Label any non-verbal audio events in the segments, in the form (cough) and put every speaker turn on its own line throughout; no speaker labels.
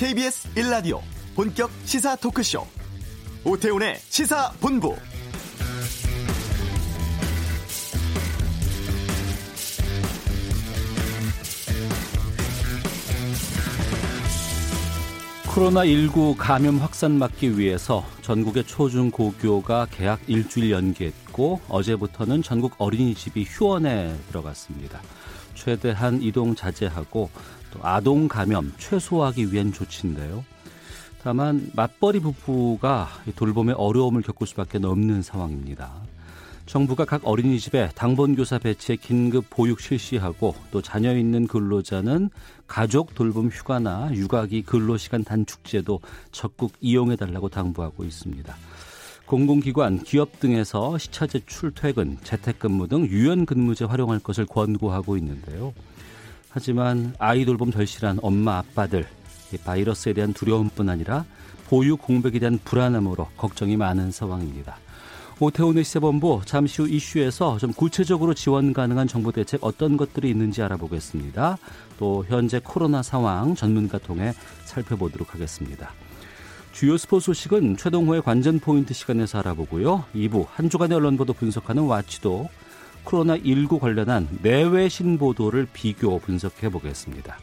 KBS 1라디오 본격 시사 토크쇼 오태훈의 시사본부
코로나19 감염 확산 막기 위해서 전국의 초중고교가 개학 일주일 연기했고 어제부터는 전국 어린이집이 휴원에 들어갔습니다. 최대한 이동 자제하고 또 아동 감염 최소화하기 위한 조치인데요. 다만 맞벌이 부부가 돌봄에 어려움을 겪을 수밖에 없는 상황입니다. 정부가 각 어린이집에 당번교사 배치에 긴급 보육 실시하고 또 자녀 있는 근로자는 가족 돌봄 휴가나 육아기 근로시간 단축제도 적극 이용해달라고 당부하고 있습니다. 공공기관, 기업 등에서 시차제 출퇴근, 재택근무 등 유연근무제 활용할 것을 권고하고 있는데요. 하지만 아이 돌봄 절실한 엄마 아빠들 바이러스에 대한 두려움뿐 아니라 보육 공백에 대한 불안함으로 걱정이 많은 상황입니다. 오태훈의 시세본부 잠시 후 이슈에서 좀 구체적으로 지원 가능한 정부 대책 어떤 것들이 있는지 알아보겠습니다. 또 현재 코로나 상황 전문가 통해 살펴보도록 하겠습니다. 주요 스포츠 소식은 최동호의 관전 포인트 시간에서 알아보고요. 2부 한 주간의 언론 보도 분석하는 와치도 코로나19 관련한 내외 신보도를 비교 분석해 보겠습니다.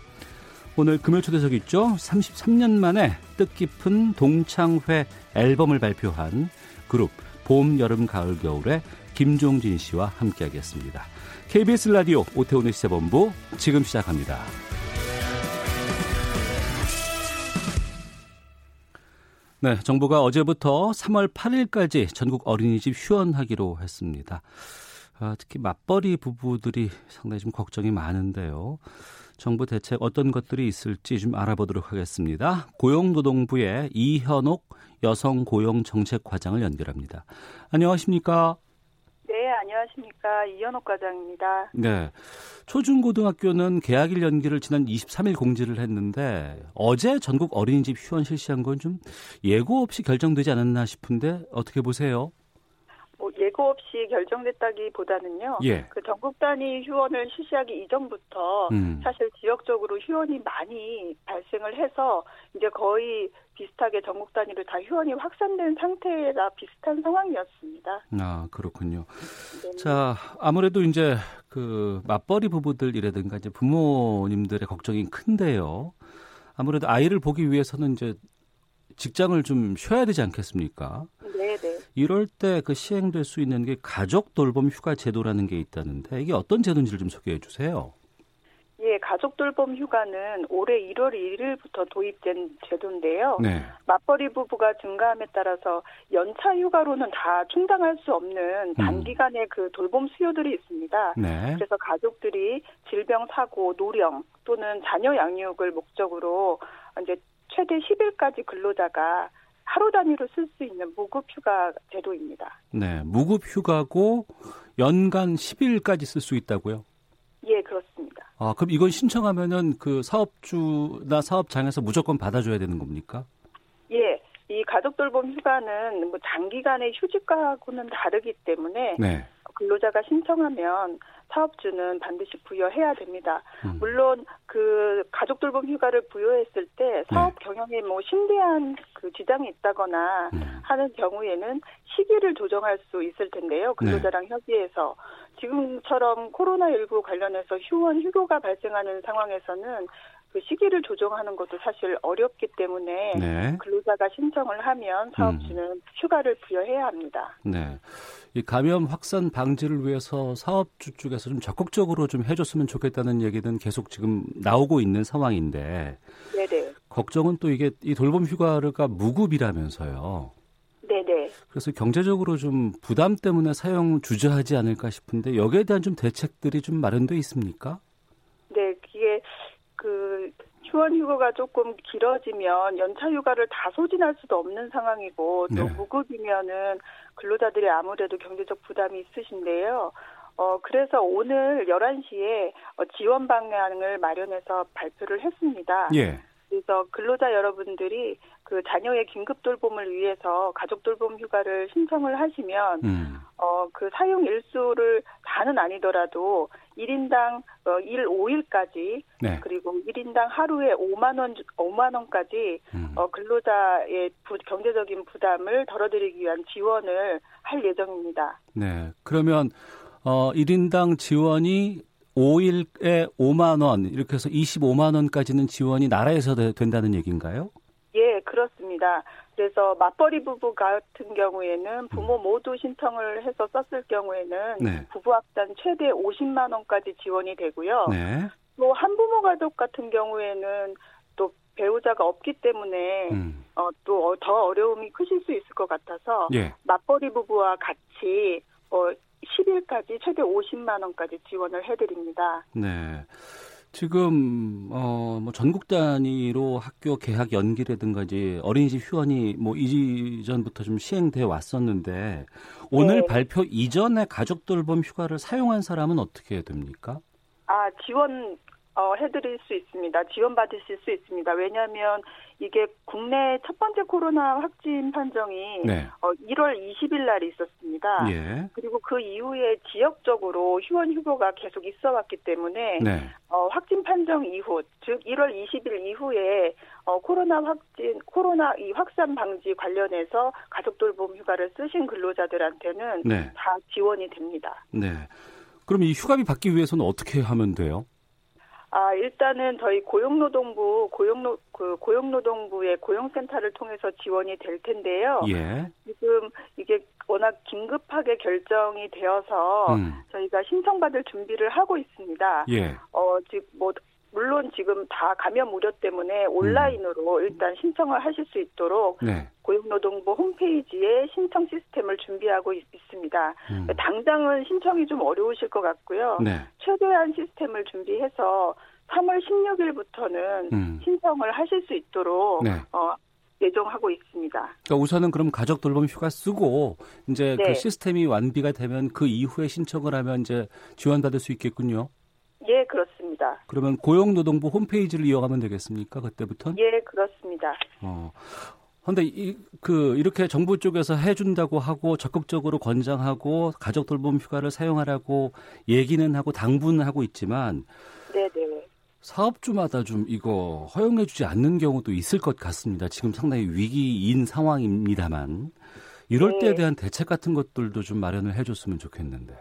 오늘 금요 초대석 있죠. 33년 만에 뜻깊은 동창회 앨범을 발표한 그룹 봄, 여름, 가을, 겨울에 김종진 씨와 함께하겠습니다. KBS 라디오 오태훈의 시사본부 지금 시작합니다. 네, 정부가 어제부터 3월 8일까지 전국 어린이집 휴원하기로 했습니다. 아, 특히 맞벌이 부부들이 상당히 좀 걱정이 많은데요. 정부 대책 어떤 것들이 있을지 좀 알아보도록 하겠습니다. 고용노동부의 이현옥 여성 고용 정책 과장을 연결합니다. 안녕하십니까?
네, 안녕하십니까. 이현옥 과장입니다.
네. 초중고등학교는 개학일 연기를 지난 23일 공지를 했는데 어제 전국 어린이집 휴원 실시한 건 좀 예고 없이 결정되지 않았나 싶은데 어떻게 보세요?
뭐 예고 없이 결정됐다기보다는요. 예. 그 전국 단위 휴원을 실시하기 이전부터 음. 사실 지역적으로 휴원이 많이 발생을 해서 이제 거의 비슷하게 전국 단위로 다 휴원이 확산된 상태라 비슷한 상황이었습니다.
아 그렇군요. 네. 자 아무래도 이제 그 맞벌이 부부들이라든가 이제 부모님들의 걱정이 큰데요. 아무래도 아이를 보기 위해서는 이제 직장을 좀 쉬어야 되지 않겠습니까?
네, 네.
이럴 때 그 시행될 수 있는 게 가족 돌봄 휴가 제도라는 게 있다는데 이게 어떤 제도인지를 좀 소개해 주세요.
예, 가족 돌봄 휴가는 올해 1월 1일부터 도입된 제도인데요. 네. 맞벌이 부부가 증가함에 따라서 연차 휴가로는 다 충당할 수 없는 음. 단기간의 음. 그 돌봄 수요들이 있습니다. 네. 그래서 가족들이 질병 사고, 노령 또는 자녀 양육을 목적으로 이제 최대 10일까지 근로자가 하루 단위로 쓸 수 있는 무급 휴가 제도입니다.
네, 무급 휴가고 연간 10일까지 쓸 수 있다고요?
예, 그렇습니다.
아, 그럼 이건 신청하면은 그 사업주나 사업장에서 무조건 받아줘야 되는 겁니까?
예, 이 가족 돌봄 휴가는 뭐 장기간의 휴직과하고는 다르기 때문에 네. 근로자가 신청하면 사업주는 반드시 부여해야 됩니다. 음. 물론 그 가족 돌봄 휴가를 부여했을 때 사업 네. 경영에 뭐 심대한 그 지장이 있다거나 음. 하는 경우에는 시기를 조정할 수 있을 텐데요. 근로자랑 네. 협의해서 지금처럼 코로나19 관련해서 휴원 휴교가 발생하는 상황에서는 그 시기를 조정하는 것도 사실 어렵기 때문에 네. 근로자가 신청을 하면 사업주는 음. 휴가를 부여해야 합니다.
네. 이 감염 확산 방지를 위해서 사업주 쪽에서 좀 적극적으로 좀 해줬으면 좋겠다는 얘기는 계속 지금 나오고 있는 상황인데. 네네. 걱정은 또 이게 이 돌봄 휴가가 무급이라면서요.
네네.
그래서 경제적으로 좀 부담 때문에 사용 주저하지 않을까 싶은데 여기에 대한 좀 대책들이 좀 마련돼 있습니까?
그 휴원 휴가가 조금 길어지면 연차 휴가를 다 소진할 수도 없는 상황이고 또 네. 무급이면은 근로자들이 아무래도 경제적 부담이 있으신데요. 어, 그래서 오늘 11시에 어, 지원 방향을 마련해서 발표를 했습니다. 예. 그래서 근로자 여러분들이 그 자녀의 긴급 돌봄을 위해서 가족 돌봄 휴가를 신청을 하시면 음. 어그 사용 일수를 다는 아니더라도 1인당 어, 1, 5일까지 네. 그리고 1인당 하루에 5만 원 5만 원까지 음. 어, 근로자의 부, 경제적인 부담을 덜어드리기 위한 지원을 할 예정입니다.
네. 그러면 어 1인당 지원이 5일에 5만 원 이렇게 해서 25만 원까지는 지원이 나라에서 된다는 얘기인가요?
예, 그렇습니다. 그래서 맞벌이 부부 같은 경우에는 부모 음. 모두 신청을 해서 썼을 경우에는 네. 부부 합산 최대 50만 원까지 지원이 되고요. 네. 또 한부모 가족 같은 경우에는 또 배우자가 없기 때문에 음. 어, 또 더 어려움이 크실 수 있을 것 같아서 예. 맞벌이 부부와 같이 어, 10일까지 최대 50만 원까지 지원을 해드립니다.
네. 지금 어뭐 전국 단위로 학교 개학 연기라든가 이제 어린이집 휴원이 뭐 이전부터 좀 시행돼 왔었는데 오늘 네. 발표 이전에 가족 돌봄 휴가를 사용한 사람은 어떻게 됩니까?
아 지원 어, 해드릴 수 있습니다. 지원받으실 수 있습니다. 왜냐하면 이게 국내 첫 번째 코로나 확진 판정이 네. 어, 1월 20일 날 있었습니다. 예. 그리고 그 이후에 지역적으로 휴원 휴교가 계속 있어 왔기 때문에 네. 어, 확진 판정 이후, 즉 1월 20일 이후에 어, 코로나 확진, 코로나 이 확산 방지 관련해서 가족 돌봄 휴가를 쓰신 근로자들한테는 네. 다 지원이 됩니다.
네. 그럼 이 휴가비 받기 위해서는 어떻게 하면 돼요?
아, 일단은 저희 고용노동부 고용노 그 고용노동부의 고용센터를 통해서 지원이 될 텐데요. 예. 지금 이게 워낙 긴급하게 결정이 되어서 음. 저희가 신청받을 준비를 하고 있습니다. 예. 어, 즉뭐 물론 지금 다 감염 우려 때문에 온라인으로 음. 일단 신청을 하실 수 있도록 네. 고용노동부 홈페이지에 신청 시스템을 준비하고 있, 습니다 음. 당장은 신청이 좀 어려우실 것 같고요. 네. 최대한 시스템을 준비해서 3월 16일부터는 음. 신청을 하실 수 있도록 네. 어, 예정하고 있습니다.
그러니까 우선은 그럼 가족 돌봄 휴가 쓰고 이제 그 네. 그 시스템이 완비가 되면 그 이후에 신청을 하면 이제 지원받을 수 있겠군요.
예, 그렇습니다.
그러면 고용노동부 홈페이지를 이용하면 되겠습니까? 그때부터?
예, 그렇습니다.
어. 근데 이, 그, 이렇게 정부 쪽에서 해준다고 하고 적극적으로 권장하고 가족 돌봄 휴가를 사용하라고 얘기는 하고 당분은 하고 있지만. 네네. 사업주마다 좀 이거 허용해주지 않는 경우도 있을 것 같습니다. 지금 상당히 위기인 상황입니다만. 이럴 네. 때에 대한 대책 같은 것들도 좀 마련을 해줬으면 좋겠는데.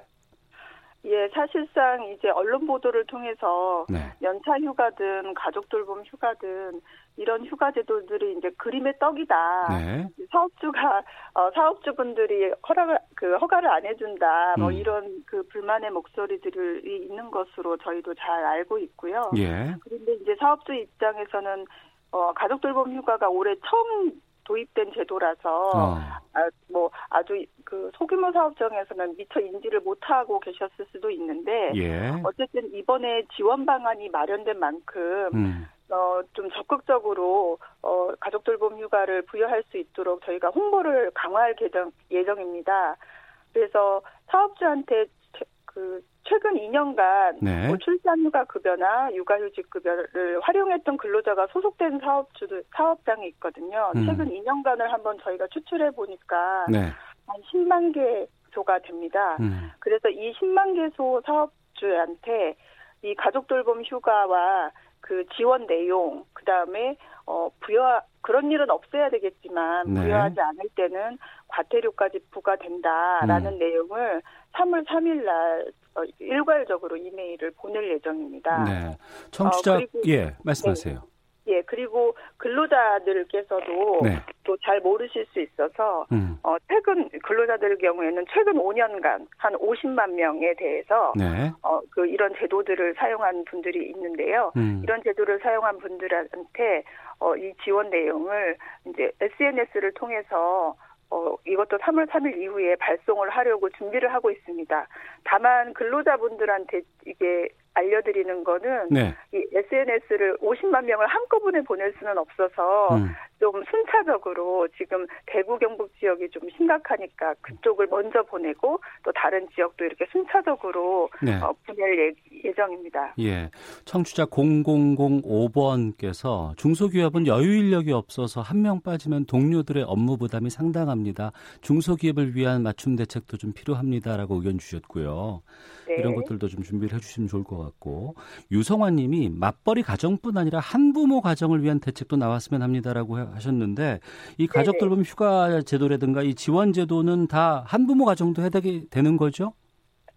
예, 사실상 이제 언론 보도를 통해서 네. 연차 휴가든 가족 돌봄 휴가든 이런 휴가 제도들이 이제 그림의 떡이다. 네. 사업주가 어, 사업주분들이 허락 그 허가를 안 해준다. 뭐 음. 이런 그 불만의 목소리들이 있는 것으로 저희도 잘 알고 있고요. 예. 그런데 이제 사업주 입장에서는 어, 가족 돌봄 휴가가 올해 처음 도입된 제도라서 어. 아, 뭐 아주 그 소규모 사업장에서는 미처 인지를 못하고 계셨을 수도 있는데 예. 어쨌든 이번에 지원 방안이 마련된 만큼 음. 어, 좀 적극적으로 어, 가족 돌봄 휴가를 부여할 수 있도록 저희가 홍보를 강화할 예정, 예정입니다. 그래서 사업주한테 그 최근 2년간 네. 뭐 출산휴가 급여나 육아휴직 급여를 활용했던 근로자가 소속된 사업주들 사업장이 있거든요. 음. 최근 2년간을 한번 저희가 추출해 보니까 네. 한 10만 개소가 됩니다. 음. 그래서 이 10만 개소 사업주한테 이 가족 돌봄 휴가와 그 지원 내용, 그 다음에 어 부여 그런 일은 없어야 되겠지만 네. 부여하지 않을 때는 과태료까지 부과된다라는 음. 내용을 3월 3일 날 어, 일괄적으로 이메일을 보낼 예정입니다. 네.
청취자 어, 예 말씀하세요. 네.
예, 그리고 근로자들께서도 네. 또잘 모르실 수 있어서 음. 어, 최근 근로자들 경우에는 최근 5년간 한 50만 명에 대해서 네. 어, 그 이런 제도들을 사용한 분들이 있는데요. 음. 이런 제도를 사용한 분들한테 어, 이 지원 내용을 이제 SNS를 통해서 어, 이것도 3월 3일 이후에 발송을 하려고 준비를 하고 있습니다. 다만 근로자분들한테 이게 알려드리는 거는 네. 이 SNS를 50만 명을 한꺼번에 보낼 수는 없어서 음. 좀 순차적으로 지금 대구 경북 지역이 좀 심각하니까 그쪽을 먼저 보내고 또 다른 지역도 이렇게 순차적으로 네. 어, 보낼 예, 정입니다
예. 청취자 0005번께서 중소기업은 여유 인력이 없어서 한 명 빠지면 동료들의 업무 부담이 상당합니다. 중소기업을 위한 맞춤 대책도 좀 필요합니다라고 의견 주셨고요. 네. 이런 것들도 좀 준비를 해 주시면 좋을 것 같고 유성환님이 맞벌이 가정뿐 아니라 한부모 가정을 위한 대책도 나왔으면 합니다라고 하셨는데 이 가족 돌봄 휴가 제도라든가 이 지원 제도는 다 한부모 가정도 해당이 되는 거죠?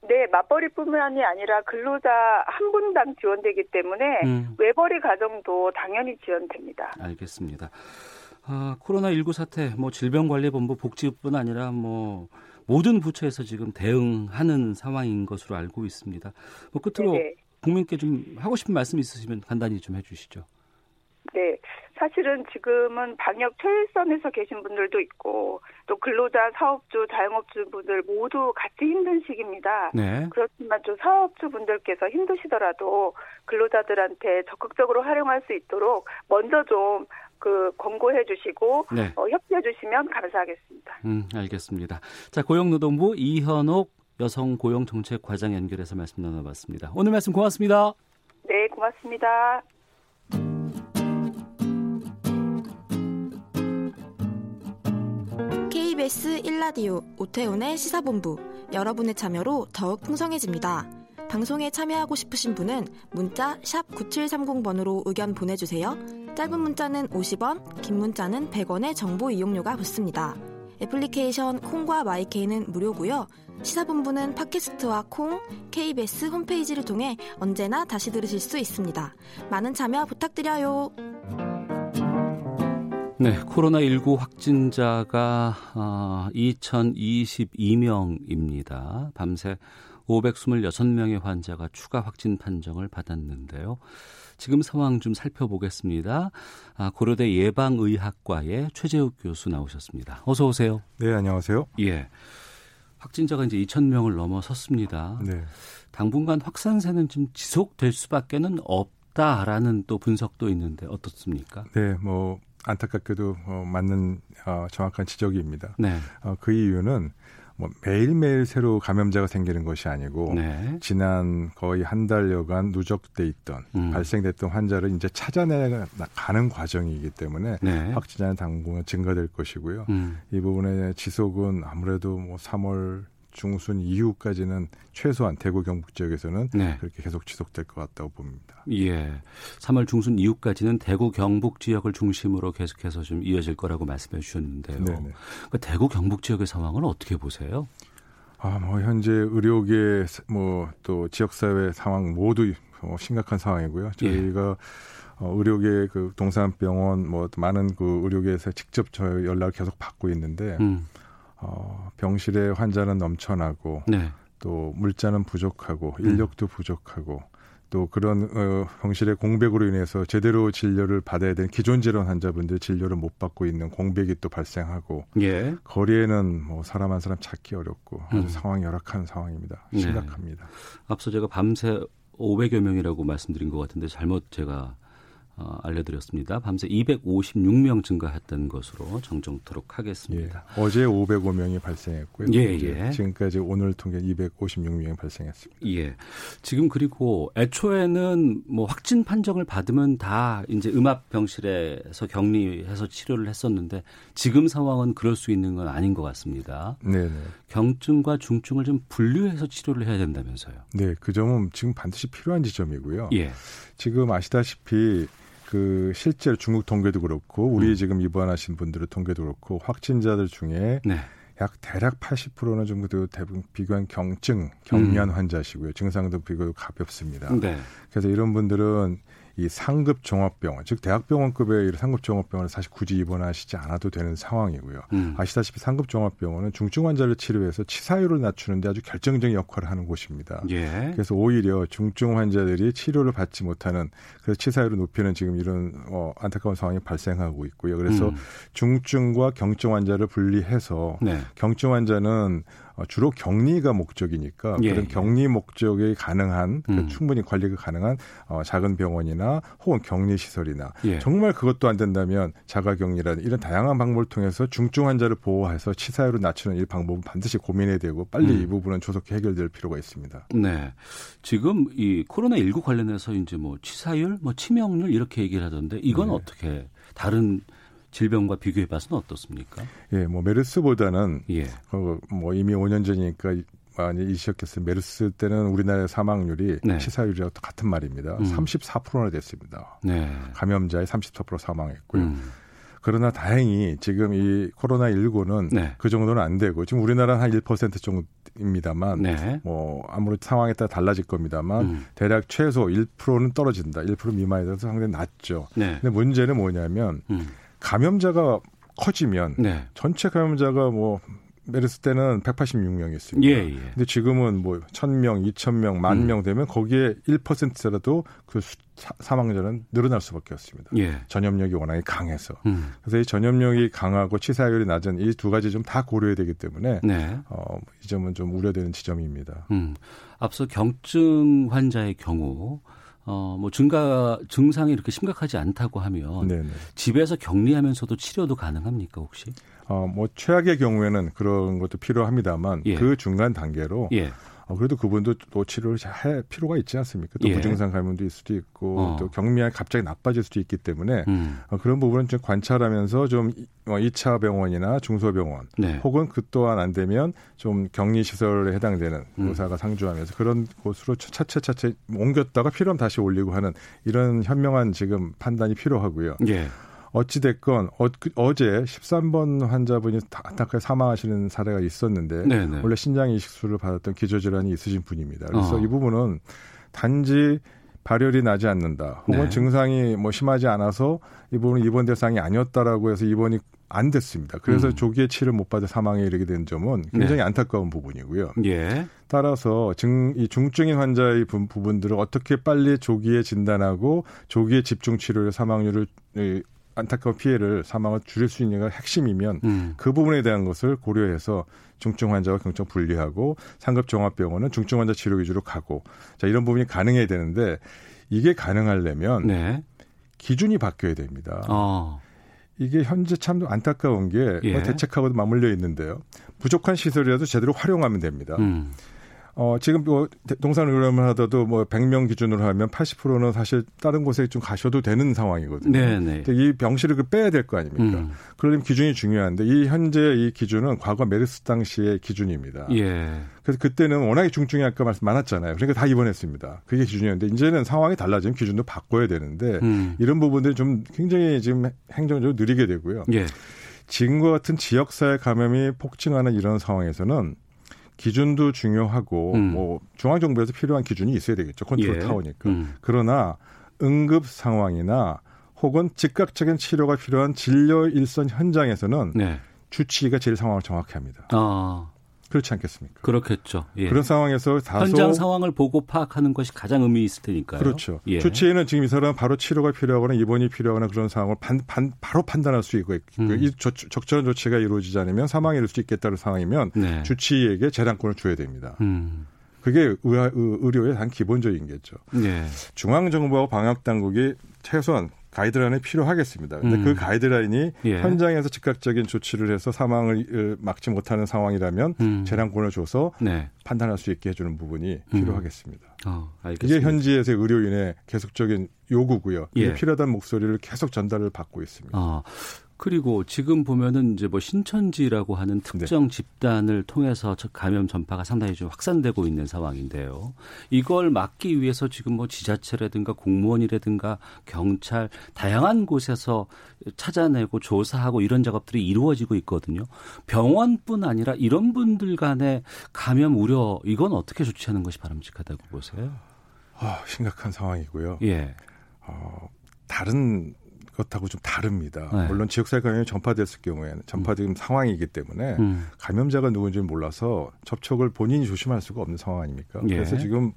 네, 맞벌이뿐만이 아니라 근로자 한 분당 지원되기 때문에 음. 외벌이 가정도 당연히 지원됩니다.
알겠습니다. 아, 코로나 19 사태, 뭐 질병관리본부 복지부뿐 아니라 뭐 모든 부처에서 지금 대응하는 상황인 것으로 알고 있습니다. 뭐 끝으로 네네. 국민께 좀 하고 싶은 말씀 있으시면 간단히 좀 해주시죠.
네, 사실은 지금은 방역 최일선에서 계신 분들도 있고 또 근로자, 사업주, 자영업주분들 모두 같이 힘든 시기입니다. 네. 그렇지만 좀 사업주분들께서 힘드시더라도 근로자들한테 적극적으로 활용할 수 있도록 먼저 좀 그 권고해 주시고 네. 어, 협조해 주시면 감사하겠습니다.
음, 알겠습니다. 자, 고용노동부 이현옥 여성 고용 정책 과장 연결해서 말씀 나눠봤습니다. 오늘 말씀 고맙습니다.
네, 고맙습니다.
KBS 1라디오 오태훈의 시사본부 여러분의 참여로 더욱 풍성해집니다. 방송에 참여하고 싶으신 분은 문자 9730번으로 의견 보내주세요. 짧은 문자는 50원, 긴 문자는 100원의 정보 이용료가 붙습니다. 애플리케이션 콩과 마이케이는 무료고요. 시사본부는 팟캐스트와 콩, KBS 홈페이지를 통해 언제나 다시 들으실 수 있습니다. 많은 참여 부탁드려요.
네, 코로나19 확진자가 어, 2022명입니다. 밤새 526명의 환자가 추가 확진 판정을 받았는데요. 지금 상황 좀 살펴보겠습니다. 아, 고려대 예방의학과의 최재욱 교수 나오셨습니다. 어서 오세요.
네, 안녕하세요.
예. 확진자가 이제 2,000명을 넘어섰습니다. 네. 당분간 확산세는 좀 지속될 수밖에는 없다라는 또 분석도 있는데 어떻습니까?
네, 뭐 안타깝게도 어, 맞는 어, 정확한 지적입니다. 네. 어, 그 이유는 뭐 매일매일 새로 감염자가 생기는 것이 아니고 네. 지난 거의 한 달여간 누적돼 있던 음. 발생됐던 환자를 이제 찾아내 가는 과정이기 때문에 네. 확진자는 당분간 증가될 것이고요. 음. 이 부분의 지속은 아무래도 뭐 3월 중순 이후까지는 최소한 대구 경북 지역에서는 네. 그렇게 계속 지속될 것 같다고 봅니다.
예. 3월 중순 이후까지는 대구 경북 지역을 중심으로 계속해서 좀 이어질 거라고 말씀해 주셨는데요. 그 대구 경북 지역의 상황은 어떻게 보세요?
아, 뭐 현재 의료계 뭐 또 지역 사회 상황 모두 뭐 심각한 상황이고요. 저희가 예. 어, 의료계 그 동산병원 뭐 많은 그 의료계에서 직접 저 연락을 계속 받고 있는데 음. 어, 병실에 환자는 넘쳐나고 네. 또 물자는 부족하고 음. 인력도 음. 부족하고 또 그런 어, 병실의 공백으로 인해서 제대로 진료를 받아야 되는 기존 질환 환자분들 진료를 못 받고 있는 공백이 또 발생하고 예. 거리에는 뭐 사람 한 사람 찾기 어렵고 아주 음. 상황이 열악한 상황입니다. 네. 심각합니다. 네.
앞서 제가 밤새 500여 명이라고 말씀드린 것 같은데 잘못 제가 어, 알려드렸습니다. 밤새 256명 증가했던 것으로 정정토록 하겠습니다.
예, 어제 505명이 발생했고요. 예, 예. 지금까지 오늘 통계 256명이 발생했습니다.
예. 지금 그리고 애초에는 뭐 확진 판정을 받으면 다 이제 음압 병실에서 격리해서 치료를 했었는데 지금 상황은 그럴 수 있는 건 아닌 것 같습니다. 네, 네. 경증과 중증을 좀 분류해서 치료를 해야 된다면서요.
네, 그 점은 지금 반드시 필요한 지점이고요. 예. 지금 아시다시피 그 실제로 중국 통계도 그렇고 우리 음. 지금 입원하신 분들의 통계도 그렇고 확진자들 중에 네. 약 대략 80%는 정도 대부분 비교한 경증, 경련 음. 환자시고요. 증상도 비교도 가볍습니다. 네. 그래서 이런 분들은 이 상급 종합병원, 즉 대학병원급의 상급 종합병원을 사실 굳이 입원하시지 않아도 되는 상황이고요. 음. 아시다시피 상급 종합병원은 중증 환자를 치료해서 치사율을 낮추는데 아주 결정적인 역할을 하는 곳입니다. 예. 그래서 오히려 중증 환자들이 치료를 받지 못하는 그래서 치사율을 높이는 지금 이런 어, 안타까운 상황이 발생하고 있고요. 그래서 음. 중증과 경증 환자를 분리해서 네. 경증 환자는 어, 주로 격리가 목적이니까 예. 그런 격리 목적이 가능한 그 음. 그 충분히 관리가 가능한 어, 작은 병원이나 혹은 격리 시설이나 예. 정말 그것도 안 된다면 자가 격리라는 이런 다양한 방법을 통해서 중증 환자를 보호해서 치사율을 낮추는 이 방법은 반드시 고민해야 되고 빨리 음. 이 부분은 조속히 해결될 필요가 있습니다.
네. 지금 이 코로나 19 관련해서 이제 뭐 치사율, 뭐 치명률 이렇게 얘기를 하던데 이건 네. 어떻게 다른 질병과 비교해 봐서는 어떻습니까?
예, 뭐 메르스보다는 예. 어, 뭐 이미 5년 전이니까 많이 이시셨겠어요. 메르스 때는 우리나라의 사망률이 네. 치사율이랑 같은 말입니다. 음. 34%나 됐습니다. 네. 감염자의 34% 사망했고요. 음. 그러나 다행히 지금 이 코로나 19는 네. 그 정도는 안 되고 지금 우리나라는 한 1% 정도입니다만 네. 뭐 아무래도 상황에 따라 달라질 겁니다만 음. 대략 최소 1%는 떨어진다. 1% 미만에 대해서 상당히 낮죠. 네. 근데 문제는 뭐냐면 음. 감염자가 커지면 네. 전체 감염자가 뭐 메르스 때는 186명이었습니다. 예, 예. 근데 지금은 뭐 1000명, 2000명, 만명 음. 되면 거기에 1%라도 그 사망자는 늘어날 수밖에 없습니다. 예. 전염력이 워낙에 강해서. 음. 그래서 이 전염력이 강하고 치사율이 낮은 이 두 가지 좀 다 고려해야 되기 때문에 네. 어, 이 점은 좀 우려되는 지점입니다. 음.
앞서 경증 환자의 경우 어, 뭐 증가 증상이 이렇게 심각하지 않다고 하면 네네. 집에서 격리하면서도 치료도 가능합니까 혹시?
어, 뭐 최악의 경우에는 그런 것도 필요합니다만 예. 그 중간 단계로 예. 어, 그래도 그분도 또 치료를 할 필요가 있지 않습니까? 또 예. 무증상 감염도 있을 수도 있고 어. 또 경미하게 갑자기 나빠질 수도 있기 때문에 음. 어, 그런 부분은 좀 관찰하면서 좀 어, 2차 병원이나 중소병원 네. 혹은 그 또한 안 되면 좀 격리 시설에 해당되는 음. 의사가 상주하면서 그런 곳으로 차차 차차 옮겼다가 필요하면 다시 올리고 하는 이런 현명한 지금 판단이 필요하고요. 예. 어찌됐건 어, 그, 어제 13번 환자분이 안타깝게 사망하시는 사례가 있었는데 네네. 원래 신장 이식술을 받았던 기저질환이 있으신 분입니다. 그래서 어. 이 부분은 단지 발열이 나지 않는다. 혹은 네. 증상이 뭐 심하지 않아서 이 부분은 입원 대상이 아니었다라고 해서 입원이 안 됐습니다. 그래서 음. 조기에 치료 못 받아 사망에 이르게 된 점은 굉장히 네. 안타까운 부분이고요. 예. 따라서 증, 이 중증인 환자의 부, 부분들을 어떻게 빨리 조기에 진단하고 조기에 집중 치료를 사망률을 안타까운 피해를 사망을 줄일 수 있는가 핵심이면 음. 그 부분에 대한 것을 고려해서 중증 환자와 경청 분리하고 상급 종합병원은 중증 환자 치료 위주로 가고 자 이런 부분이 가능해야 되는데 이게 가능하려면 네. 기준이 바뀌어야 됩니다. 어. 이게 현재 참 안타까운 게 예. 대책하고도 맞물려 있는데요. 부족한 시설이라도 제대로 활용하면 됩니다. 음. 어, 지금 뭐 동산 의료만 하더라도 뭐 100명 기준으로 하면 80%는 사실 다른 곳에 좀 가셔도 되는 상황이거든요. 네네. 네. 이 병실을 그 빼야 될 거 아닙니까? 음. 그러려면 기준이 중요한데 이 현재 이 기준은 과거 메르스 당시의 기준입니다. 예. 그래서 그때는 워낙에 중증이 아까 말씀 많았잖아요. 그러니까 다 입원했습니다. 그게 기준이었는데 이제는 상황이 달라지면 기준도 바꿔야 되는데 음. 이런 부분들이 좀 굉장히 지금 행정적으로 느리게 되고요. 예. 지금과 같은 지역사회 감염이 폭증하는 이런 상황에서는 기준도 중요하고 음. 뭐 중앙 정부에서 필요한 기준이 있어야 되겠죠. 컨트롤 예. 타워니까. 음. 그러나 응급 상황이나 혹은 즉각적인 치료가 필요한 진료 일선 현장에서는 네. 주치의가 제일 상황을 정확히 합니다. 아. 그렇지 않겠습니까?
그렇겠죠.
예. 그런 상황에서 다소
현장 상황을 보고 파악하는 것이 가장 의미 있을 테니까요.
그렇죠. 예. 주치의는 지금 이 사람 바로 치료가 필요하거나 입원이 필요하거나 그런 상황을 반, 반, 바로 판단할 수 있고 음. 이 조, 적절한 조치가 이루어지지 않으면 사망이 이를 수 있겠다는 상황이면 네. 주치의에게 재량권을 줘야 됩니다. 음. 그게 의, 의료의 단 기본적인 게죠. 예. 중앙정부하고 방역당국이 최소한 가이드라인이 필요하겠습니다. 근데 그 음. 그 가이드라인이 예. 현장에서 즉각적인 조치를 해서 사망을 어, 막지 못하는 상황이라면 음. 재량권을 줘서 네. 판단할 수 있게 해주는 부분이 음. 필요하겠습니다. 어, 이게 현지에서의 의료인의 계속적인 요구고요. 예. 필요하다는 목소리를 계속 전달을 받고 있습니다. 어.
그리고 지금 보면은 이제 뭐 신천지라고 하는 특정 네. 집단을 통해서 감염 전파가 상당히 좀 확산되고 있는 상황인데요. 이걸 막기 위해서 지금 뭐 지자체라든가 공무원이라든가 경찰 다양한 곳에서 찾아내고 조사하고 이런 작업들이 이루어지고 있거든요. 병원뿐 아니라 이런 분들 간의 감염 우려 이건 어떻게 조치하는 것이 바람직하다고 보세요?
아, 심각한 상황이고요. 예. 어, 다른 것하고 좀 다릅니다. 네. 물론 지역사회 감염이 전파됐을 경우에는 전파된 음. 상황이기 때문에 음. 감염자가 누군지 몰라서 접촉을 본인이 조심할 수가 없는 상황 아닙니까? 예. 그래서 지금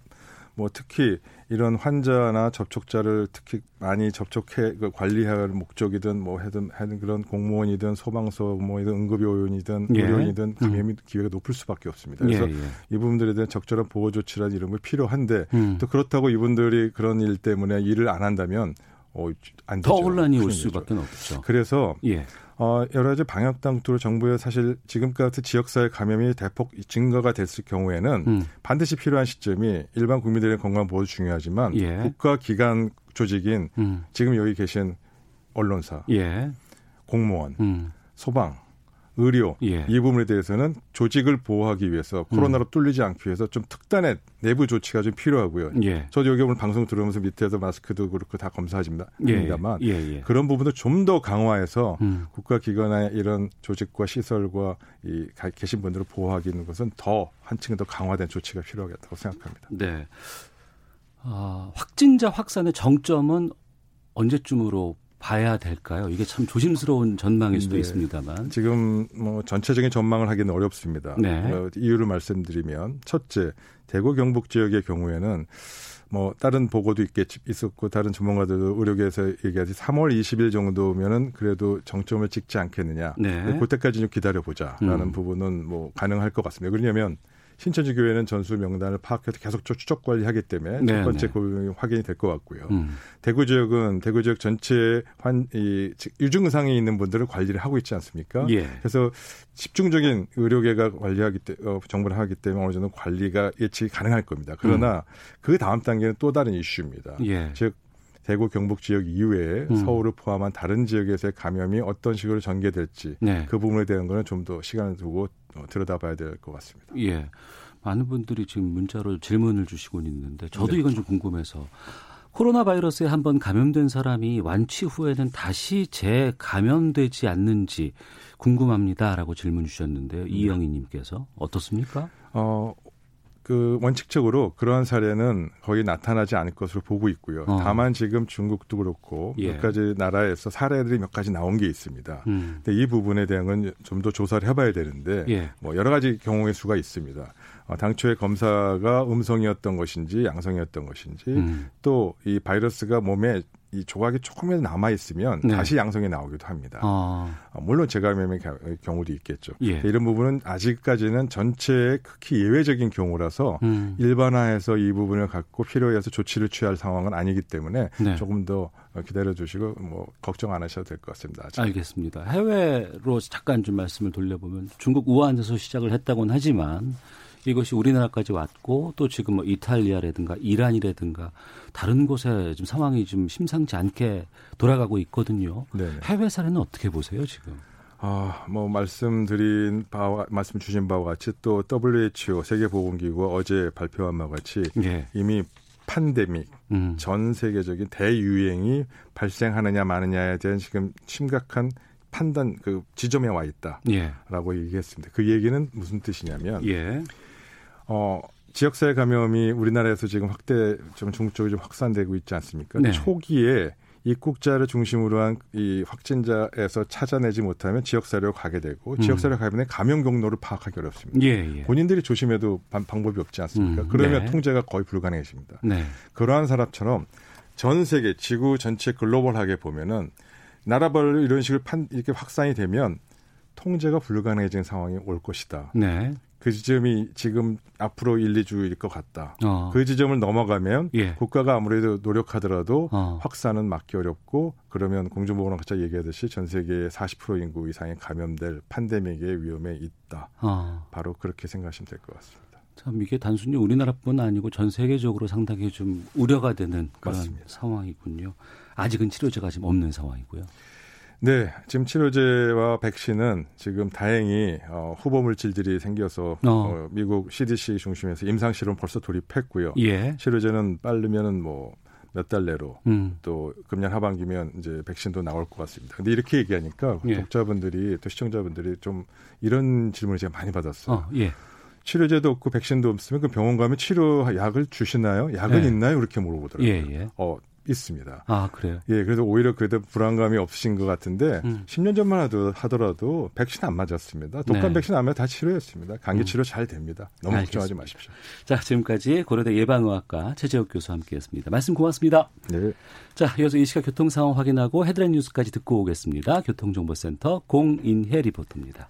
뭐 특히 이런 환자나 접촉자를 특히 많이 접촉해 그 관리할 목적이든 뭐 하든 하든 그런 공무원이든 소방서 뭐이든 응급요원이든 예. 의료인이든 감염 기회가 높을 수밖에 없습니다. 그래서 예, 예. 이 부분들에 대한 적절한 보호 조치라는 이런 게 필요한데 음. 또 그렇다고 이분들이 그런 일 때문에 일을 안 한다면 어, 안 되죠.
더 혼란이 올 수밖에 없죠.
그래서 예. 어, 여러 가지 방역 당국으로 정부에 사실 지금까지 지역사회 감염이 대폭 증가가 됐을 경우에는 음. 반드시 필요한 시점이 일반 국민들의 건강 보호 중요하지만 예. 국가 기관 조직인 음. 지금 여기 계신 언론사, 예. 공무원, 음. 소방, 의료 예. 이 부분에 대해서는 조직을 보호하기 위해서 코로나로 음. 뚫리지 않기 위해서 좀 특단의 내부 조치가 좀 필요하고요. 예. 저도 여기 오늘 방송 들으면서 밑에서 마스크도 그렇고 다 검사하지만 예. 예. 예. 그런 부분도 좀 더 강화해서 음. 국가기관의 이런 조직과 시설과 이 계신 분들을 보호하기 있는 것은 더 한층 더 강화된 조치가 필요하겠다고 생각합니다.
네. 어, 확진자 확산의 정점은 언제쯤으로 봐야 될까요? 이게 참 조심스러운 전망일 수도 네. 있습니다만
지금 뭐 전체적인 전망을 하기는 어렵습니다. 네. 어, 이유를 말씀드리면 첫째 대구 경북 지역의 경우에는 뭐 다른 보고도 있겠 있었고 다른 전문가들도 의료계에서 얘기하지 3월 20일 정도면은 그래도 정점을 찍지 않겠느냐. 네. 그때까지 좀 기다려 보자라는 음. 부분은 뭐 가능할 것 같습니다. 왜냐하면 신천지 교회는 전수 명단을 파악해서 계속 추적 관리하기 때문에 네, 첫 번째 고용이 네. 확인이 될 것 같고요. 음. 대구 지역은 대구 지역 전체 환 이 유증상이 있는 분들을 관리를 하고 있지 않습니까? 예. 그래서 집중적인 의료계가 관리하기 때 어, 정부를 하기 때문에 어느 정도 관리가 예측이 가능할 겁니다. 그러나 음. 그 다음 단계는 또 다른 이슈입니다. 예. 즉 대구 경북 지역 이외에 음. 서울을 포함한 다른 지역에서의 감염이 어떤 식으로 전개될지 네. 그 부분에 대한 거는 좀 더 시간을 두고 어, 들여다봐야 될 것 같습니다.
예. 많은 분들이 지금 문자로 질문을 주시고 있는데 저도 네. 이건 좀 궁금해서 코로나 바이러스에 한번 감염된 사람이 완치 후에는 다시 재감염되지 않는지 궁금합니다라고 질문 주셨는데요. 네. 이영희 님께서 어떻습니까? 어,
그 원칙적으로 그러한 사례는 거의 나타나지 않을 것으로 보고 있고요. 어. 다만 지금 중국도 그렇고 예. 몇 가지 나라에서 사례들이 몇 가지 나온 게 있습니다. 음. 근데 이 부분에 대한 건좀더 조사를 해봐야 되는데 예. 뭐 여러 가지 경우의 수가 있습니다. 어, 당초에 검사가 음성이었던 것인지 양성이었던 것인지 음. 또이 바이러스가 몸에 이 조각이 조금이라도 남아 있으면 네. 다시 양성이 나오기도 합니다. 아. 어, 물론 재감염의 경우도 있겠죠. 예. 이런 부분은 아직까지는 전체의 극히 예외적인 경우라서 음. 일반화해서 이 부분을 갖고 필요해서 조치를 취할 상황은 아니기 때문에 네. 조금 더 기다려 주시고 뭐 걱정 안 하셔도 될 것 같습니다.
아직. 알겠습니다. 해외로 잠깐 좀 말씀을 돌려보면 중국 우한에서 시작을 했다고는 하지만 이것이 우리나라까지 왔고 또 지금 뭐 이탈리아라든가 이란이라든가 다른 곳에 좀 상황이 좀 심상치 않게 돌아가고 있거든요. 네 해외 사례는 어떻게 보세요 지금?
아, 뭐 말씀드린 바와 말씀 주신 바와 같이 또 WHO 세계보건기구가 어제 발표한 바와 같이 네. 이미 판데믹 음. 전 세계적인 대유행이 발생하느냐 마느냐에 대한 지금 심각한 판단 그 지점에 와 있다라고 예. 얘기했습니다. 그 얘기는 무슨 뜻이냐면 예. 어, 지역사회 감염이 우리나라에서 지금 확대 좀 중국적으로 좀 확산되고 있지 않습니까? 네. 초기에 입국자를 중심으로 한 이 확진자에서 찾아내지 못하면 지역사회로 가게 되고 음. 지역사회로 가면 감염 경로를 파악하기 어렵습니다. 예, 예. 본인들이 조심해도 방, 법이 없지 않습니까? 음, 그러면 네. 통제가 거의 불가능해집니다. 네. 그러한 사람처럼 전 세계 지구 전체 글로벌하게 보면은 나라별로 이런 식으로 판, 이렇게 확산이 되면 통제가 불가능해진 상황이 올 것이다. 네. 그 지점이 지금 앞으로 1, 2주일 것 같다. 어. 그 지점을 넘어가면 예. 국가가 아무래도 노력하더라도 어. 확산은 막기 어렵고 그러면 공중보건학자 얘기하듯이 전 세계의 40% 인구 이상이 감염될 판데믹의 위험에 있다. 어. 바로 그렇게 생각하시면 될 것 같습니다.
참 이게 단순히 우리나라뿐 아니고 전 세계적으로 상당히 좀 우려가 되는 그런 맞습니다. 상황이군요. 아직은 치료제가 지금 없는 상황이고요.
네, 지금 치료제와 백신은 지금 다행히 어, 후보 물질들이 생겨서 어. 어, 미국 CDC 중심에서 임상 실험 벌써 돌입했고요. 예. 치료제는 빠르면은 뭐 몇 달 내로 음. 또 금년 하반기면 이제 백신도 나올 것 같습니다. 근데 이렇게 얘기하니까 예. 독자분들이 또 시청자분들이 좀 이런 질문을 제가 많이 받았어요. 어, 예. 치료제도 없고 백신도 없으면 그 병원 가면 치료 약을 주시나요? 약은 예. 있나요? 이렇게 물어보더라고요. 예, 예. 어, 있습니다.
아, 그래요?
예, 그래서 오히려 그래도 불안감이 없으신 것 같은데, 음. 10년 전만 하도, 하더라도 백신 안 맞았습니다. 독감 네. 백신 안 맞아 다 치료했습니다. 감기 음. 치료 잘 됩니다. 너무 알겠습니다. 걱정하지 마십시오.
자, 지금까지 고려대 예방의학과 최재욱 교수와 함께 했습니다. 말씀 고맙습니다.
네.
자, 이어서 이 시각 교통 상황 확인하고 헤드라인 뉴스까지 듣고 오겠습니다. 교통정보센터 공인혜 리포터입니다.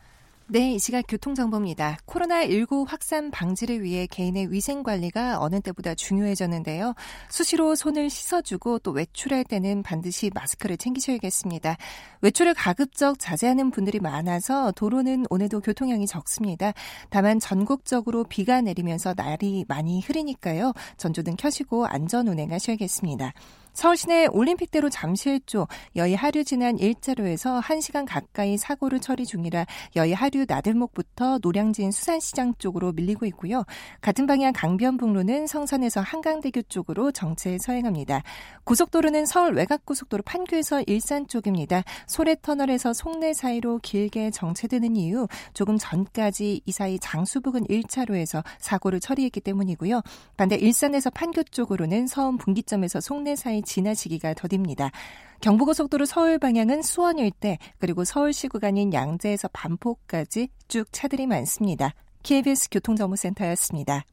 네, 이 시각 교통정보입니다. 코로나19 확산 방지를 위해 개인의 위생 관리가 어느 때보다 중요해졌는데요. 수시로 손을 씻어주고 또 외출할 때는 반드시 마스크를 챙기셔야겠습니다. 외출을 가급적 자제하는 분들이 많아서 도로는 오늘도 교통량이 적습니다. 다만 전국적으로 비가 내리면서 날이 많이 흐리니까요. 전조등 켜시고 안전 운행하셔야겠습니다. 서울 시내 올림픽대로 잠실쪽 여의 하류 지난 일자로에서 1시간 가까이 사고를 처리 중이라 여의 하류 나들목부터 노량진 수산시장 쪽으로 밀리고 있고요. 같은 방향 강변북로는 성산에서 한강대교 쪽으로 정체 서행합니다. 고속도로는 서울 외곽고속도로 판교에서 일산 쪽입니다. 소래터널에서 송내 사이로 길게 정체되는 이유 조금 전까지 이 사이 장수 부근 1차로에서 사고를 처리했기 때문이고요. 반대 일산에서 판교 쪽으로는 서울 분기점에서 송내 사이 지나치기가 더딥니다. 경부고속도로 서울 방향은 수원 일대 그리고 서울시 구간인 양재에서 반포까지 쭉 차들이 많습니다. KBS 교통정보센터였습니다.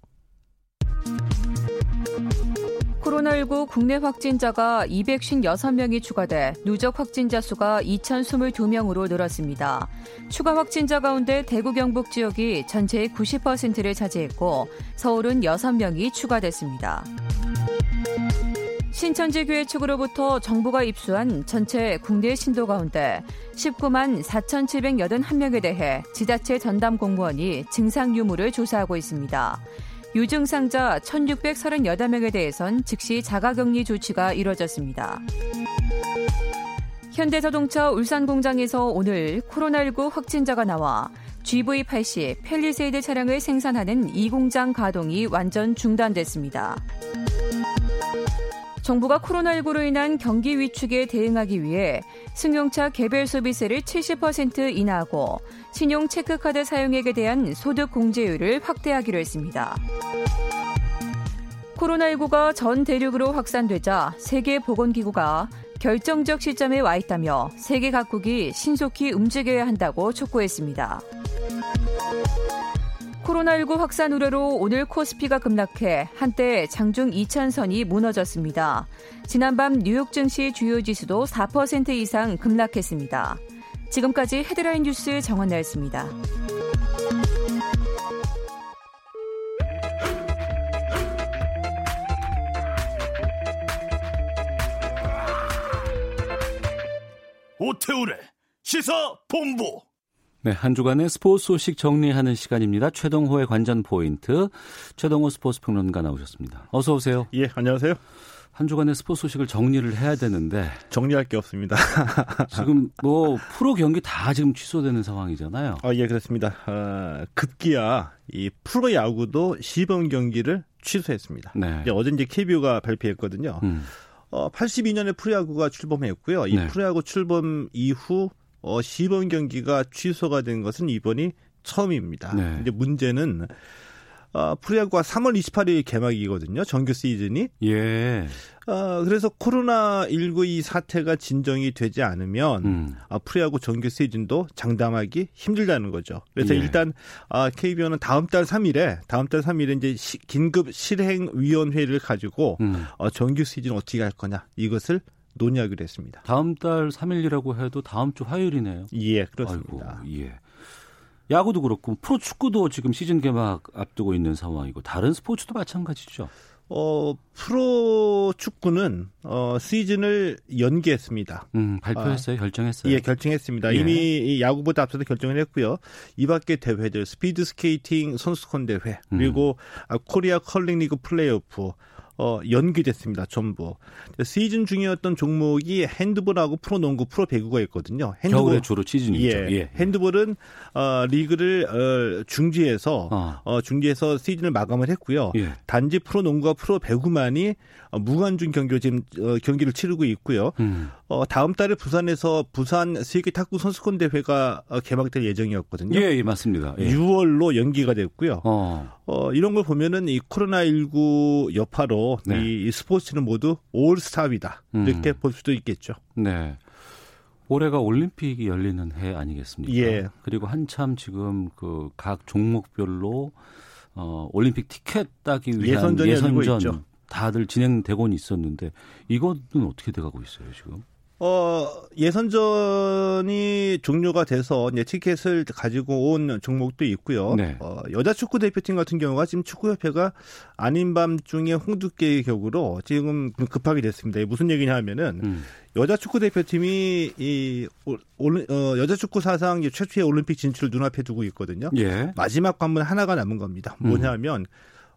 코로나19 국내 확진자가 256명이 추가돼 누적 확진자 수가 2,022명으로 늘었습니다. 추가 확진자 가운데 대구 경북 지역이 전체의 90%를 차지했고 서울은 6명이 추가됐습니다. 신천지 교회 측으로부터 정부가 입수한 전체 국내 신도 가운데 19만 4,781명에 대해 지자체 전담 공무원이 증상 유무를 조사하고 있습니다. 유증상자 1,638명에 대해선 즉시 자가격리 조치가 이뤄졌습니다. 현대자동차 울산 공장에서 오늘 코로나19 확진자가 나와 GV80 펠리세이드 차량을 생산하는 이 공장 가동이 완전 중단됐습니다. 정부가 코로나19로 인한 경기 위축에 대응하기 위해 승용차 개별 소비세를 70% 인하하고 신용 체크카드 사용액에 대한 소득 공제율을 확대하기로 했습니다. 코로나19가 전 대륙으로 확산되자 세계보건기구가 결정적 시점에 와 있다며 세계 각국이 신속히 움직여야 한다고 촉구했습니다. 코로나19 확산 우려로 오늘 코스피가 급락해 한때 장중 2천선이 무너졌습니다. 지난밤 뉴욕 증시 주요 지수도 4% 이상 급락했습니다. 지금까지 헤드라인 뉴스 정원 나였습니다.
오태우래 시사 본부
네, 한 주간의 스포츠 소식 정리하는 시간입니다. 최동호의 관전 포인트. 최동호 스포츠 평론가 나오셨습니다. 어서 오세요.
예, 안녕하세요.
한 주간의 스포츠 소식을 정리를 해야 되는데
정리할 게 없습니다. (laughs)
지금 뭐 프로 경기 다 지금 취소되는 상황이잖아요.
아, 예, 그렇습니다. 어, 급기야 이 프로 야구도 시범 경기를 취소했습니다. 네. 이제 어제 이제 KBO가 발표했거든요. 음. 어, 82년에 프로야구가 출범했고요. 이 네. 프로야구 출범 이후 어, 시범 경기가 취소가 된 것은 이번이 처음입니다. 네. 이제 문제는 어, 프로야구가 3월 28일 개막이거든요. 정규 시즌이.
예.
어, 그래서 코로나 19 이 사태가 진정이 되지 않으면 음. 아, 프로야구 정규 시즌도 장담하기 힘들다는 거죠. 그래서 예. 일단 아, KBO는 다음 달 3일에 다음 달 3일에 이제 시, 긴급 실행 위원회를 가지고 음. 어, 정규 시즌 어떻게 할 거냐 이것을 논의하기로 했습니다.
다음 달 3일이라고 해도 다음 주 화요일이네요.
예, 그렇습니다.
아이고, 예. 야구도 그렇고 프로 축구도 지금 시즌 개막 앞두고 있는 상황이고 다른 스포츠도 마찬가지죠.
어, 프로 축구는 어, 시즌을 연기했습니다.
음, 발표했어요? 아, 결정했어요?
예, 결정했습니다. 예. 이미 야구보다 앞서서 결정을 했고요. 이 밖에 대회들 스피드 스케이팅 선수권 대회 그리고 음. 코리아 컬링 리그 플레이오프 어, 연기됐습니다. 전부. 시즌 중이었던 종목이 핸드볼하고 프로농구, 프로배구가 있거든요.
핸드볼 겨울에 주로 시즌이죠.
예. 예. 핸드볼은 어, 리그를 어, 중지해서 어. 어 중지해서 시즌을 마감을 했고요. 예. 단지 프로농구와 프로배구만이 어, 무관중 경기 지금 어, 경기를 치르고 있고요. 음. 어, 다음 달에 부산에서 부산 세계 탁구 선수권 대회가 어, 개막될 예정이었거든요.
예, 예 맞습니다. 예.
6월로 연기가 됐고요. 어. 어, 이런 걸 보면은 이 코로나 19 여파로 네. 이 스포츠는 모두 이렇게 음. 볼 수도 있겠죠.
네. 올해가 올림픽이 열리는 해 아니겠습니까? 예. 그리고 한참 지금 그 각 종목별로 어 올림픽 티켓 따기 위한 예선전 다들 진행되고는 있었는데 이거는 어떻게 돼가고 있어요 지금?
어, 예선전이 종료가 돼서 이제 티켓을 가지고 온 종목도 있고요. 네. 어, 여자 축구 대표팀 같은 경우가 지금 축구협회가 아닌 밤 중에 홍두깨의 격으로 지금 급하게 됐습니다. 무슨 얘기냐 하면은 음. 여자 축구 대표팀이 이 올, 어, 여자 축구 사상 최초의 올림픽 진출을 눈앞에 두고 있거든요. 예. 마지막 관문 하나가 남은 겁니다. 뭐냐면 음.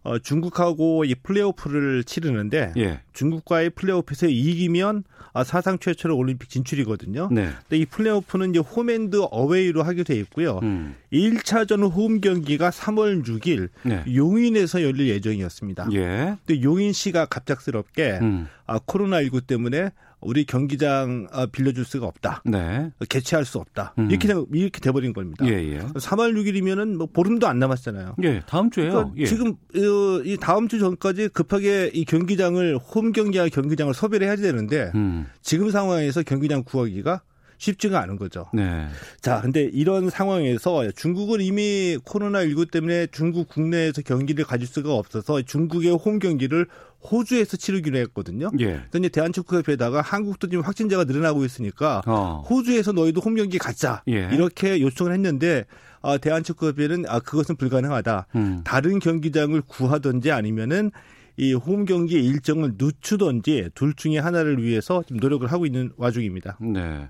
어, 중국하고 이 플레이오프를 치르는데 예. 중국과의 플레이오프에서 이기면 아, 사상 최초로 올림픽 진출이거든요. 네. 근데 이 플레이오프는 이제 홈앤드 어웨이로 하게 돼 있고요. 음. 1차전 홈 경기가 3월 6일 네. 용인에서 열릴 예정이었습니다. 예. 근데 용인 씨가 갑작스럽게 음. 아, 코로나19 때문에 우리 경기장 아, 빌려줄 수가 없다. 네. 개최할 수 없다. 음. 이렇게 이렇게 돼버린 겁니다. 예, 예. 3월 6일이면은 뭐 보름도 안 남았잖아요.
예, 다음 주에요. 그러니까
예. 지금 어, 이 다음 주 전까지 급하게 이 경기장을 홈 경기와 경기장을 소비를 해야 되는데 음. 지금 상황에서 경기장 구하기가 쉽지가 않은 거죠. 네. 자, 근데 이런 상황에서 중국은 이미 코로나19 때문에 중국 국내에서 경기를 가질 수가 없어서 중국의 홈 경기를 호주에서 치르기로 했거든요. 예. 그런데 대한축구협회에다가 한국도 지금 확진자가 늘어나고 있으니까 어. 호주에서 너희도 홈 경기 갖자 예. 이렇게 요청을 했는데 아, 대한축구협회는 아, 그것은 불가능하다. 음. 다른 경기장을 구하든지 아니면은 이홈 경기 일정을 늦추든지 둘 중에 하나를 위해서 지금 노력을 하고 있는 와중입니다. 네.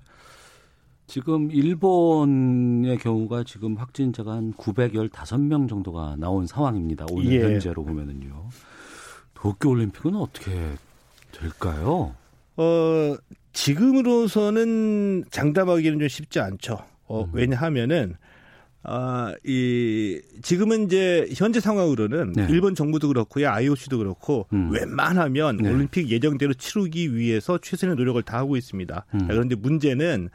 지금 일본의 경우가 지금 확진자가 한 915명 정도가 나온 상황입니다. 오늘 예. 현재로 보면은요. 도쿄 올림픽은 어떻게 될까요?
어, 지금으로서는 장담하기는 좀 쉽지 않죠. 어, 음. 왜냐하면은 아, 이, 지금은 이제 현재 상황으로는 네. 일본 정부도 그렇고요, IOC도 그렇고, 음. 웬만하면 네. 올림픽 예정대로 치르기 위해서 최선의 노력을 다하고 있습니다. 음. 그런데 문제는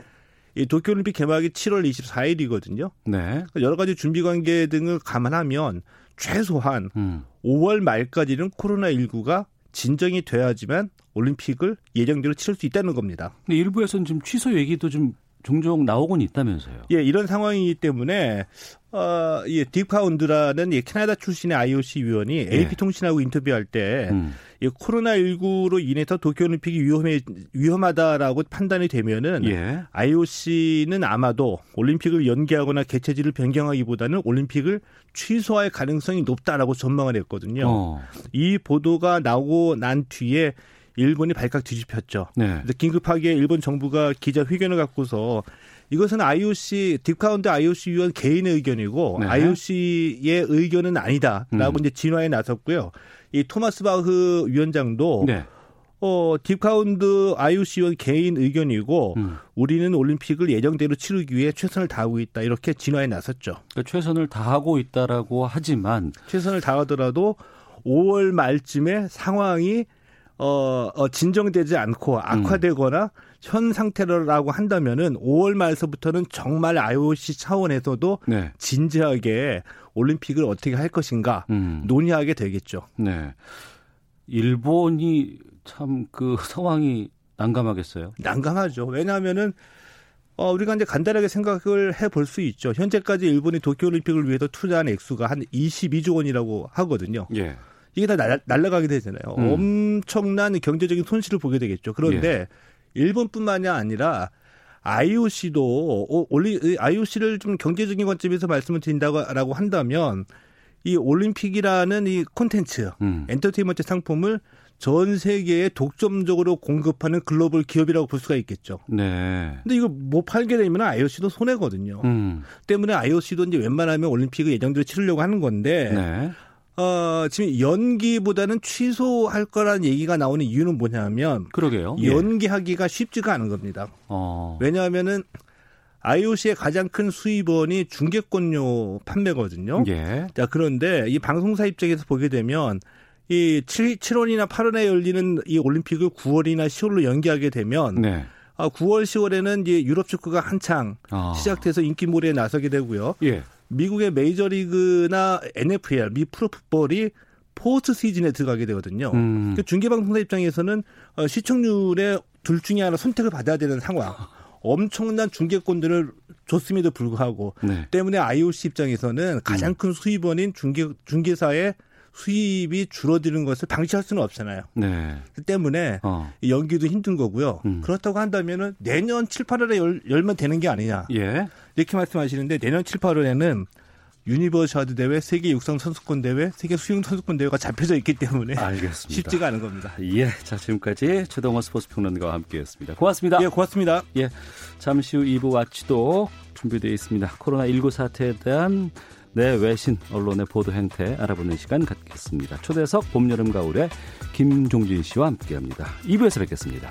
이 도쿄올림픽 개막이 7월 24일이거든요. 네. 그러니까 여러 가지 준비 관계 등을 감안하면 최소한 음. 5월 말까지는 코로나19가 진정이 돼야지만 올림픽을 예정대로 치를 수 있다는 겁니다.
근데 일부에서는 지금 취소 얘기도 좀 종종 나오곤 있다면서요.
예, 이런 상황이기 때문에 어, 예, 딥카운드라는 예, 캐나다 출신의 IOC 위원이 예. AP통신하고 인터뷰할 때 음. 이 코로나19로 인해서 도쿄올림픽이 위험해 위험하다라고 판단이 되면은 예. IOC는 아마도 올림픽을 연기하거나 개최지를 변경하기보다는 올림픽을 취소할 가능성이 높다라고 전망을 했거든요. 어. 이 보도가 나오고 난 뒤에 일본이 발칵 뒤집혔죠. 네. 긴급하게 일본 정부가 기자 회견을 갖고서 이것은 IOC 딕 파운드 IOC 위원 개인의 의견이고 네. IOC의 의견은 아니다라고 음. 이제 진화에 나섰고요. 이 토마스 바흐 위원장도 네. 어, 딕 파운드 IOC 위원 개인 의견이고 음. 우리는 올림픽을 예정대로 치르기 위해 최선을 다하고 있다 이렇게 진화에 나섰죠.
그러니까 최선을 다하고 있다라고 하지만
최선을 다하더라도 5월 말쯤에 상황이 어, 어 진정되지 않고 악화되거나 음. 현 상태라고 한다면은 5월 말서부터는 정말 IOC 차원에서도 네. 진지하게 올림픽을 어떻게 할 것인가 음. 논의하게 되겠죠. 네.
일본이 참 그 상황이 난감하겠어요.
난감하죠. 왜냐하면은 어, 우리가 이제 간단하게 생각을 해볼 수 있죠. 현재까지 일본이 도쿄올림픽을 위해서 투자한 액수가 한 22조 원이라고 하거든요. 예. 이게 다 날, 날라가게 되잖아요. 음. 엄청난 경제적인 손실을 보게 되겠죠. 그런데 예. 일본뿐만이 아니라 IOC도 어, 올리 IOC를 좀 경제적인 관점에서 말씀을 드린다고 한다면 이 올림픽이라는 이 콘텐츠, 음. 엔터테인먼트 상품을 전 세계에 독점적으로 공급하는 글로벌 기업이라고 볼 수가 있겠죠. 네. 근데 이거 못 팔게 되면 IOC도 손해거든요. 음. 때문에 IOC도 이제 웬만하면 올림픽을 예정대로 치르려고 하는 건데 네. 어, 지금 연기보다는 취소할 거라는 얘기가 나오는 이유는 뭐냐면
그러게요.
예. 연기하기가 예. 쉽지가 않은 겁니다. 어. 왜냐하면은 IOC의 가장 큰 수입원이 중계권료 판매거든요. 예. 자, 그런데 이 방송사 입장에서 보게 되면 이 7, 7월이나 8월에 열리는 이 올림픽을 9월이나 10월로 연기하게 되면 네. 아, 9월, 10월에는 이제 유럽 축구가 한창 아. 시작돼서 인기몰이에 나서게 되고요. 예. 미국의 메이저리그나 NFL, 미 프로풋볼이 포스트 시즌에 들어가게 되거든요. 음. 그러니까 중계방송사 입장에서는 어, 시청률의 둘 중에 하나 선택을 받아야 되는 상황. (laughs) 엄청난 중계권들을 줬음에도 불구하고 네. 때문에 IOC 입장에서는 가장 음. 큰 수입원인 중계 중개사의 수입이 줄어드는 것을 방치할 수는 없잖아요. 네. 그 때문에 어. 연기도 힘든 거고요. 음. 그렇다고 한다면은 내년 7, 8월에 열, 열면 되는 게 아니냐. 예. 이렇게 말씀하시는데 내년 7, 8월에는 유니버시아드 대회, 세계 육상 선수권 대회, 세계 수영 선수권 대회가 잡혀져 있기 때문에 알겠습니다. 쉽지가 않은 겁니다.
예, 자 지금까지 최동원 스포츠 평론가와 함께했습니다. 고맙습니다.
예, 고맙습니다.
예, 잠시 후 2부 와치도 준비되어 있습니다. 코로나 19 사태에 대한 내 외신 언론의 보도 행태 알아보는 시간 갖겠습니다. 초대석 봄, 여름, 가을에 김종진 씨와 함께합니다. 2부에서 뵙겠습니다.